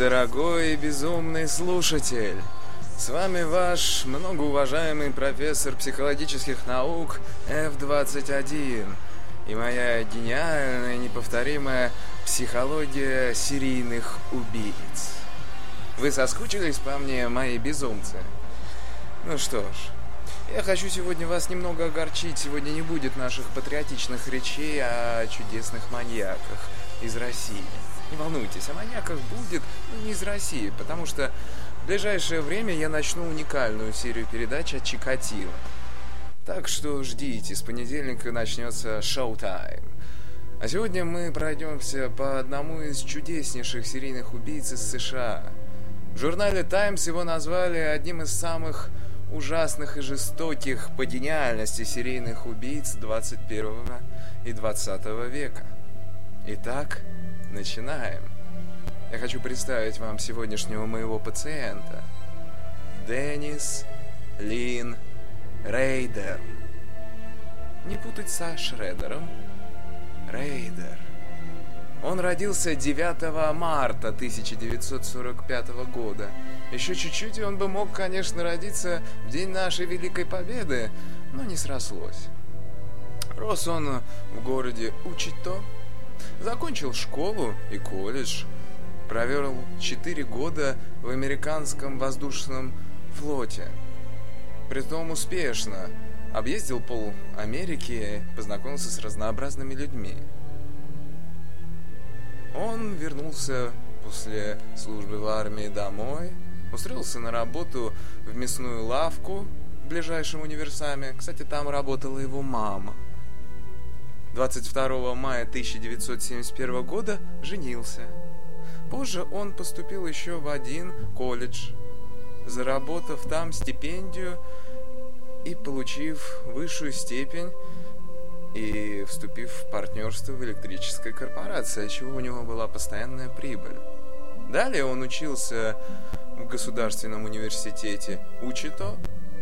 Дорогой и безумный слушатель. С вами ваш многоуважаемый профессор психологических наук F21 и моя гениальная, неповторимая психология серийных убийц. Вы соскучились по мне, мои безумцы? Ну что ж, я хочу сегодня вас немного огорчить. Сегодня не будет наших патриотичных речей о чудесных маньяках из России. Не волнуйтесь, о маньяках будет, но не из России, потому что в ближайшее время я начну уникальную серию передач о Чикатило. Так что ждите, с понедельника начнется шоу-тайм. А сегодня мы пройдемся по одному из чудеснейших серийных убийц из США. В журнале Times его назвали одним из самых ужасных и жестоких по гениальности серийных убийц 21 и 20 века. Итак, начинаем. Я хочу представить вам сегодняшнего моего пациента. Деннис Лин Рейдер. Не путать со Шредером. Рейдер. Он родился 9 марта 1945 года. Еще чуть-чуть, и он бы мог, конечно, родиться в день нашей Великой Победы, но не срослось. Рос он в городе Учито, закончил школу и колледж, провел 4 года в американском воздушном флоте. Притом успешно. Объездил пол Америки, познакомился с разнообразными людьми. Он вернулся после службы в армии домой, устроился на работу в мясную лавку в ближайшем универсаме. Кстати, там работала его мама. 22 мая 1971 года женился. Позже он поступил еще в один колледж, заработав там стипендию и получив высшую степень и вступив в партнерство в электрической корпорации, от чего у него была постоянная прибыль. Далее он учился в Государственном университете Учито,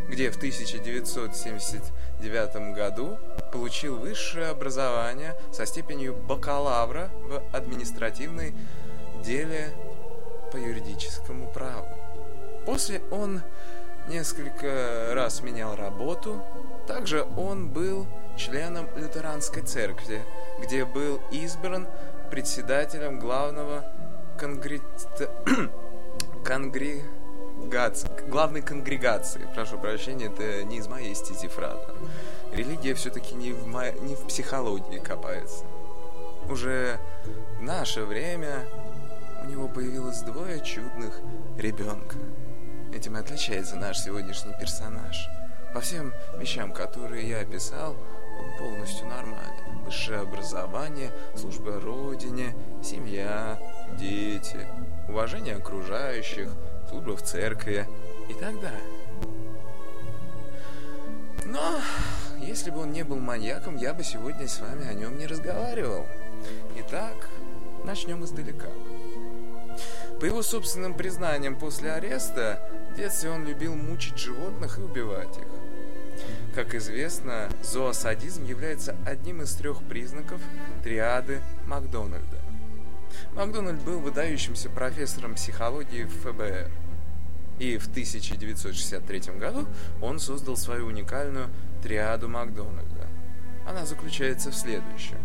где в 1979 году получил высшее образование со степенью бакалавра в административной деле по юридическому праву. После он несколько раз менял работу. Также он был членом лютеранской церкви, где был избран председателем главного конгре... конгрегации, главной конгрегации. Прошу прощения, это не из моей стези фраза. Религия все-таки не в, мо... не в психологии копается. Уже в наше время у него появилось двое чудных ребенка. Этим и отличается наш сегодняшний персонаж. По всем вещам, которые я описал, он полностью нормален. Высшее образование, служба Родине, семья, дети, уважение окружающих, служба в церкви и так далее. Но если бы он не был маньяком, я бы сегодня с вами о нем не разговаривал. Итак, начнем издалека. По его собственным признаниям после ареста, в детстве он любил мучить животных и убивать их. Как известно, зоосадизм является одним из трех признаков триады Макдональда. Макдональд был выдающимся профессором психологии в ФБР. И в 1963 году он создал свою уникальную триаду Макдональда. Она заключается в следующем.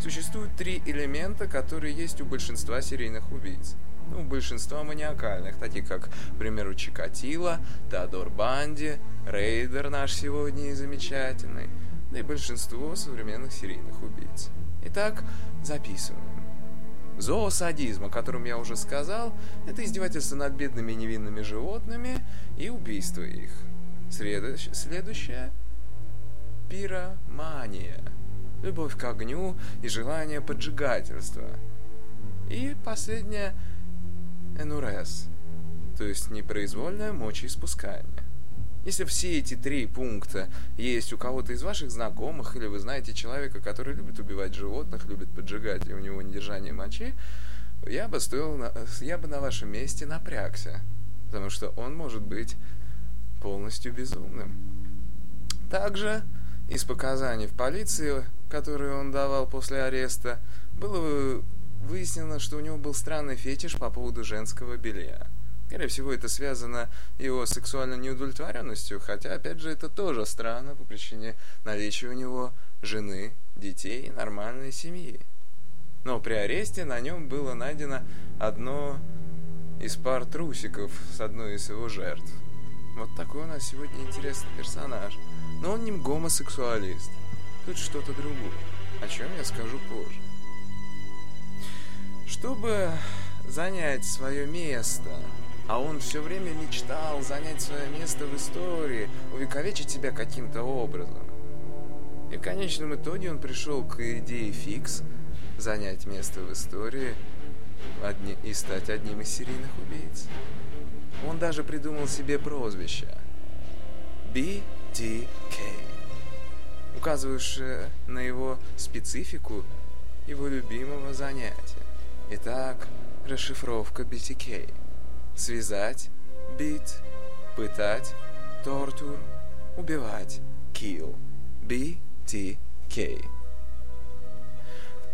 Существует три элемента, которые есть у большинства серийных убийц. Ну, большинства маниакальных, таких как, к примеру, Чикатило, Теодор Банди, Рейдер наш сегодня и замечательный, да и большинство современных серийных убийц. Итак, записываем. Зоосадизм, о котором я уже сказал, это издевательство над бедными невинными животными и убийство их. Следующее – пиромания. Любовь к огню и желание поджигательства. И последнее – энурез, то есть непроизвольное мочеиспускание. Если все эти три пункта есть у кого-то из ваших знакомых, или вы знаете человека, который любит убивать животных, любит поджигать, и у него недержание мочи, я бы стоил, на, я бы на вашем месте напрягся, потому что он может быть полностью безумным. Также из показаний в полиции, которые он давал после ареста, было выяснилось, что у него был странный фетиш по поводу женского белья. Скорее всего, это связано его сексуальной неудовлетворенностью, хотя, опять же, это тоже странно по причине наличия у него жены, детей и нормальной семьи. Но при аресте на нем было найдено одно из пар трусиков с одной из его жертв. Вот такой у нас сегодня интересный персонаж. Но он не гомосексуалист. Тут что-то другое, о чем я скажу позже. Чтобы занять свое место а он все время мечтал занять свое место в истории, увековечить себя каким-то образом. И в конечном итоге он пришел к идее фикс занять место в истории и стать одним из серийных убийц. Он даже придумал себе прозвище BTK, указывающее на его специфику его любимого занятия. Итак, расшифровка BTK – связать, бить, пытать, тортур, убивать, kill, BTK.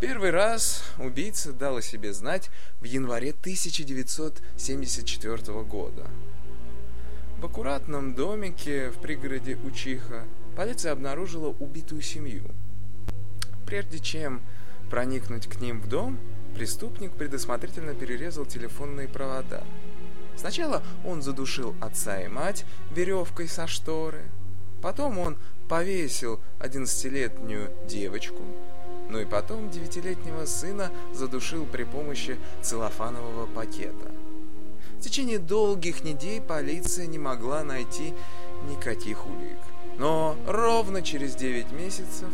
Первый раз убийца дал себе знать в январе 1974 года. В аккуратном домике в пригороде Учиха полиция обнаружила убитую семью. Прежде чем проникнуть к ним в дом, преступник предусмотрительно перерезал телефонные провода – Сначала он задушил отца и мать веревкой со шторы, потом он повесил одиннадцатилетнюю девочку, ну и потом девятилетнего сына задушил при помощи целлофанового пакета. В течение долгих недель полиция не могла найти никаких улик. Но ровно через 9 месяцев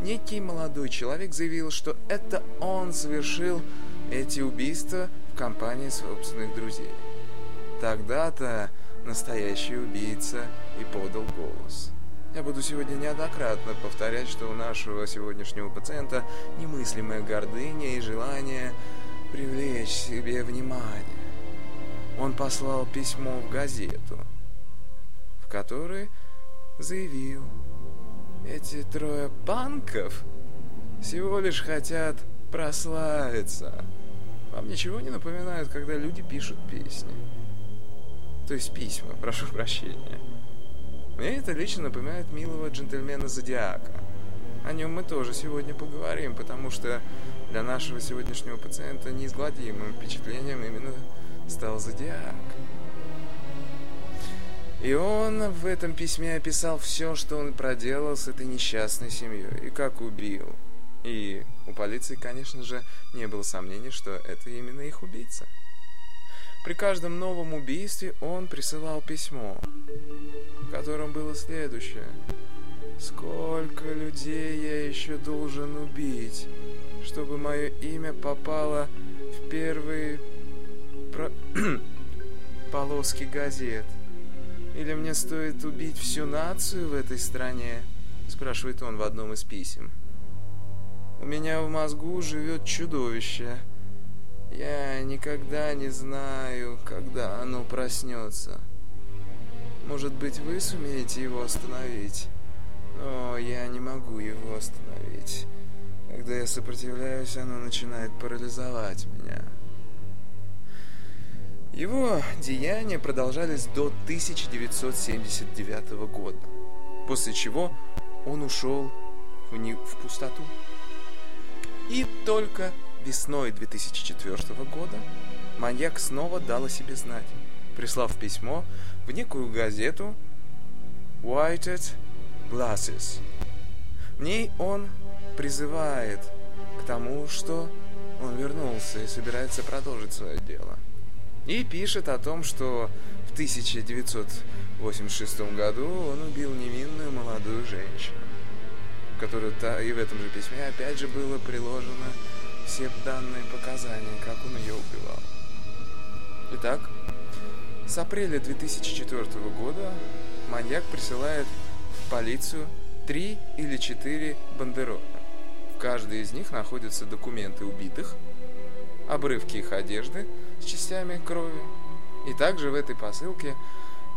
некий молодой человек заявил, что это он совершил эти убийства в компании собственных друзей. Тогда-то настоящий убийца и подал голос. Я буду сегодня неоднократно повторять, что у нашего сегодняшнего пациента немыслимая гордыня и желание привлечь себе внимание. Он послал письмо в газету, в которой заявил, эти трое панков всего лишь хотят прославиться. Вам ничего не напоминает, когда люди пишут песни? то есть письма, прошу прощения. Мне это лично напоминает милого джентльмена Зодиака. О нем мы тоже сегодня поговорим, потому что для нашего сегодняшнего пациента неизгладимым впечатлением именно стал Зодиак. И он в этом письме описал все, что он проделал с этой несчастной семьей, и как убил. И у полиции, конечно же, не было сомнений, что это именно их убийца. При каждом новом убийстве он присылал письмо, в котором было следующее. «Сколько людей я еще должен убить, чтобы мое имя попало в первые про... полоски газет? Или мне стоит убить всю нацию в этой стране?» спрашивает он в одном из писем. «У меня в мозгу живет чудовище» Я никогда не знаю, когда оно проснется. Может быть, вы сумеете его остановить? Но я не могу его остановить. Когда я сопротивляюсь, оно начинает парализовать меня. Его деяния продолжались до 1979 года, после чего он ушел в, не... в пустоту. И только Весной 2004 года маньяк снова дал о себе знать, прислав письмо в некую газету Whited Glasses. В ней он призывает к тому, что он вернулся и собирается продолжить свое дело. И пишет о том, что в 1986 году он убил невинную молодую женщину, которую и в этом же письме опять же было приложено все данные показания, как он ее убивал. Итак, с апреля 2004 года маньяк присылает в полицию три или четыре бандероля. В каждой из них находятся документы убитых, обрывки их одежды с частями крови. И также в этой посылке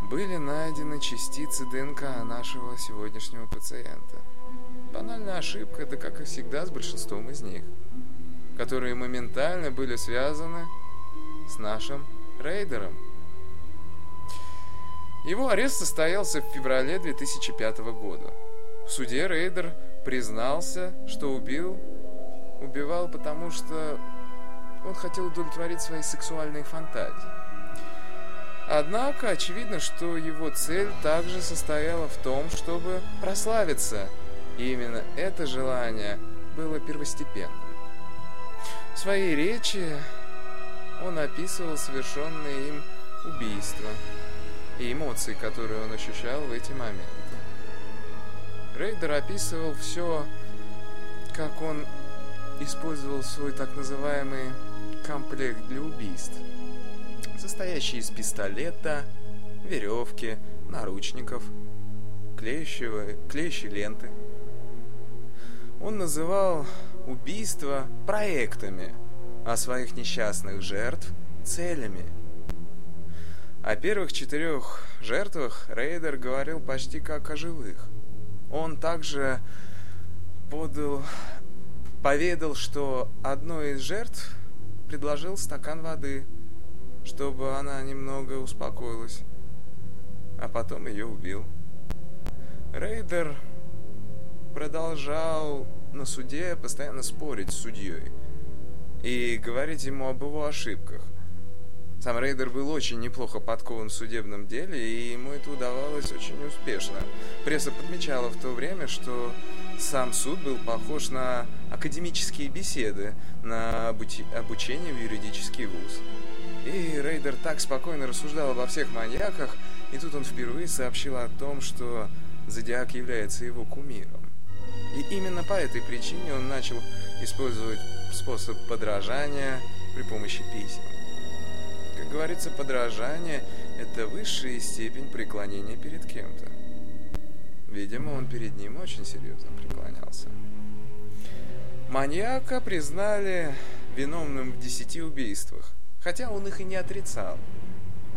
были найдены частицы ДНК нашего сегодняшнего пациента. Банальная ошибка, это как и всегда с большинством из них – которые моментально были связаны с нашим рейдером. Его арест состоялся в феврале 2005 года. В суде рейдер признался, что убил, убивал потому, что он хотел удовлетворить свои сексуальные фантазии. Однако, очевидно, что его цель также состояла в том, чтобы прославиться, и именно это желание было первостепенным. В своей речи он описывал совершенные им убийства и эмоции, которые он ощущал в эти моменты. Рейдер описывал все, как он использовал свой так называемый комплект для убийств, состоящий из пистолета, веревки, наручников, клеящей ленты. Он называл убийства проектами, а своих несчастных жертв целями. О первых четырех жертвах Рейдер говорил почти как о живых. Он также подал, поведал, что одной из жертв предложил стакан воды, чтобы она немного успокоилась, а потом ее убил. Рейдер продолжал на суде постоянно спорить с судьей и говорить ему об его ошибках. Сам Рейдер был очень неплохо подкован в судебном деле, и ему это удавалось очень успешно. Пресса подмечала в то время, что сам суд был похож на академические беседы, на обуч... обучение в юридический вуз. И Рейдер так спокойно рассуждал обо всех маньяках, и тут он впервые сообщил о том, что Зодиак является его кумиром. И именно по этой причине он начал использовать способ подражания при помощи писем. Как говорится, подражание – это высшая степень преклонения перед кем-то. Видимо, он перед ним очень серьезно преклонялся. Маньяка признали виновным в десяти убийствах, хотя он их и не отрицал.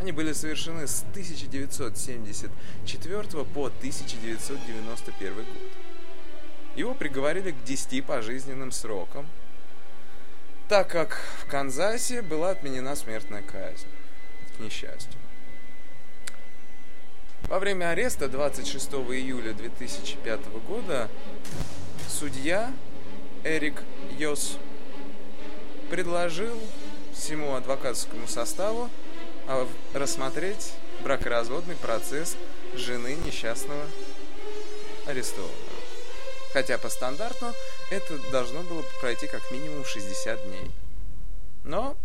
Они были совершены с 1974 по 1991 год. Его приговорили к 10 пожизненным срокам, так как в Канзасе была отменена смертная казнь, к несчастью. Во время ареста 26 июля 2005 года судья Эрик Йос предложил всему адвокатскому составу рассмотреть бракоразводный процесс жены несчастного арестованного. Хотя по стандарту это должно было пройти как минимум 60 дней. Но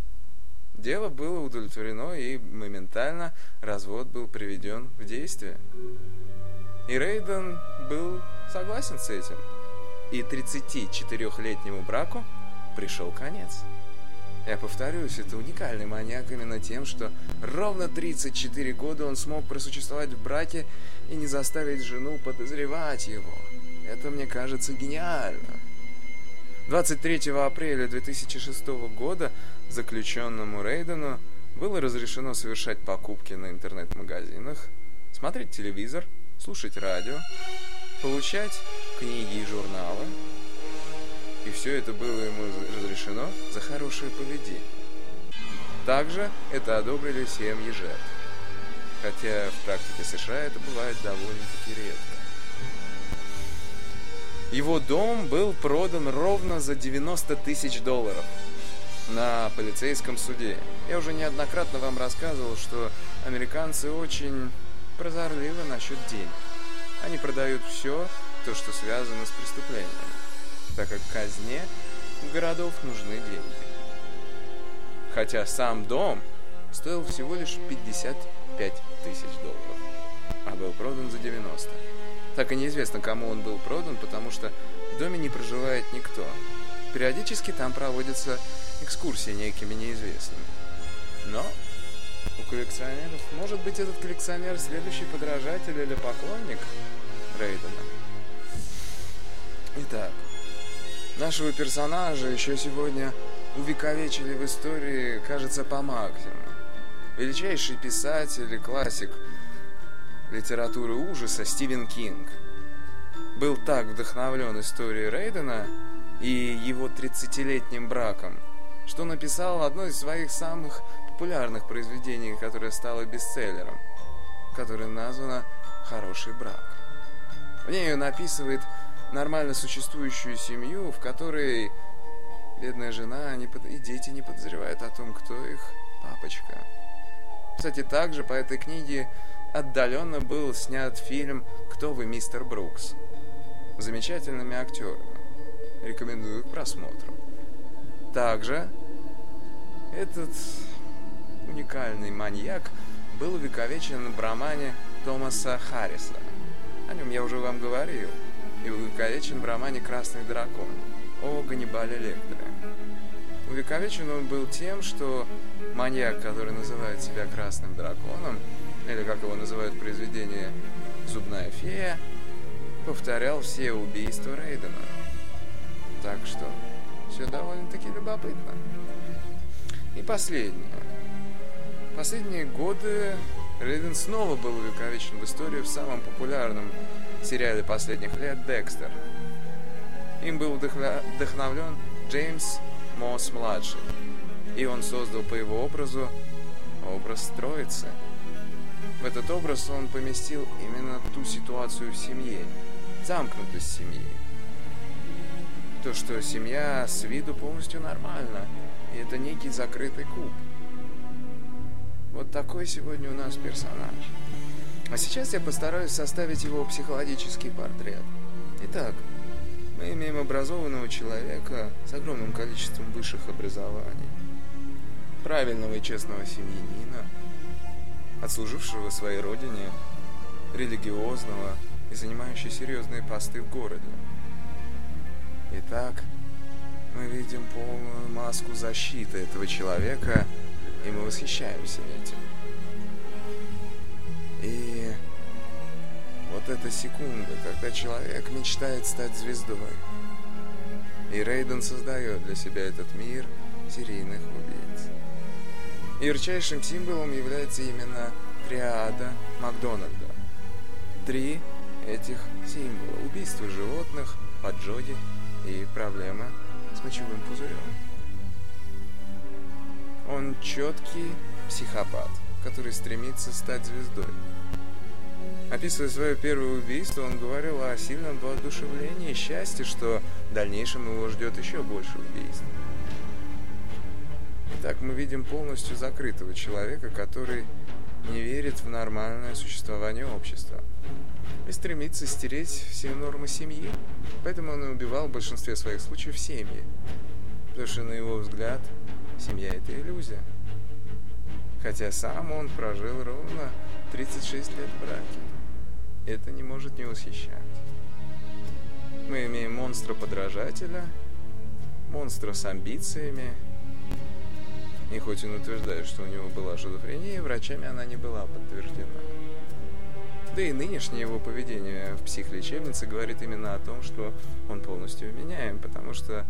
дело было удовлетворено и моментально развод был приведен в действие. И Рейден был согласен с этим. И 34-летнему браку пришел конец. Я повторюсь, это уникальный маньяк именно тем, что ровно 34 года он смог просуществовать в браке и не заставить жену подозревать его – это, мне кажется, гениально. 23 апреля 2006 года заключенному Рейдену было разрешено совершать покупки на интернет-магазинах, смотреть телевизор, слушать радио, получать книги и журналы. И все это было ему разрешено за хорошее поведение. Также это одобрили семьи жертв. Хотя в практике США это бывает довольно-таки редко. Его дом был продан ровно за 90 тысяч долларов на полицейском суде. Я уже неоднократно вам рассказывал, что американцы очень прозорливы насчет денег. Они продают все, то, что связано с преступлением, так как казне городов нужны деньги. Хотя сам дом стоил всего лишь 55 тысяч долларов, а был продан за 90. Так и неизвестно, кому он был продан, потому что в доме не проживает никто. Периодически там проводятся экскурсии некими неизвестными. Но у коллекционеров, может быть, этот коллекционер следующий подражатель или поклонник Рейдена. Итак, нашего персонажа еще сегодня увековечили в истории, кажется, по максимуму. Величайший писатель и классик – литературы ужаса Стивен Кинг был так вдохновлен историей Рейдена, и его 30-летним браком, что написал одно из своих самых популярных произведений, которое стало бестселлером, которое названо «Хороший брак». В ней он описывает нормально существующую семью, в которой бедная жена и дети не подозревают о том, кто их папочка. Кстати, также по этой книге отдаленно был снят фильм «Кто вы, мистер Брукс?» замечательными актерами. Рекомендую к просмотру. Также этот уникальный маньяк был увековечен в романе Томаса Харриса. О нем я уже вам говорил. И увековечен в романе «Красный дракон» о Ганнибале Лекторе. Увековечен он был тем, что маньяк, который называет себя Красным драконом, или как его называют в произведении «Зубная фея», повторял все убийства Рейдена. Так что все довольно-таки любопытно. И последнее. Последние годы Рейден снова был увековечен в истории в самом популярном сериале последних лет «Декстер». Им был вдохновлен Джеймс Мосс-младший, и он создал по его образу образ Троицы. В этот образ он поместил именно ту ситуацию в семье, замкнутость семьи. То, что семья с виду полностью нормальна, и это некий закрытый куб. Вот такой сегодня у нас персонаж. А сейчас я постараюсь составить его психологический портрет. Итак, мы имеем образованного человека с огромным количеством высших образований, правильного и честного семьянина, отслужившего своей родине, религиозного и занимающего серьезные посты в городе. Итак, мы видим полную маску защиты этого человека, и мы восхищаемся этим. И вот эта секунда, когда человек мечтает стать звездой. И Рейден создает для себя этот мир серийных убийц. Ярчайшим символом является именно триада Макдональда. Три этих символа. Убийство животных, поджоги и проблемы с мочевым пузырем. Он четкий психопат, который стремится стать звездой. Описывая свое первое убийство, он говорил о сильном воодушевлении и счастье, что в дальнейшем его ждет еще больше убийств. Итак, мы видим полностью закрытого человека, который не верит в нормальное существование общества и стремится стереть все нормы семьи. Поэтому он и убивал в большинстве своих случаев семьи. Потому что, на его взгляд, семья – это иллюзия. Хотя сам он прожил ровно 36 лет в браке. Это не может не восхищать. Мы имеем монстра-подражателя, монстра с амбициями. И хоть он утверждает, что у него была шизофрения, врачами она не была подтверждена. Да и нынешнее его поведение в психлечебнице говорит именно о том, что он полностью меняем, потому что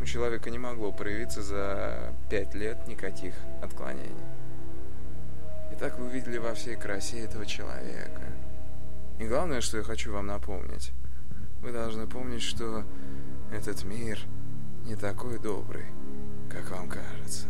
у человека не могло проявиться за пять лет никаких отклонений. Итак, вы увидели во всей красе этого человека – и главное, что я хочу вам напомнить, вы должны помнить, что этот мир не такой добрый, как вам кажется.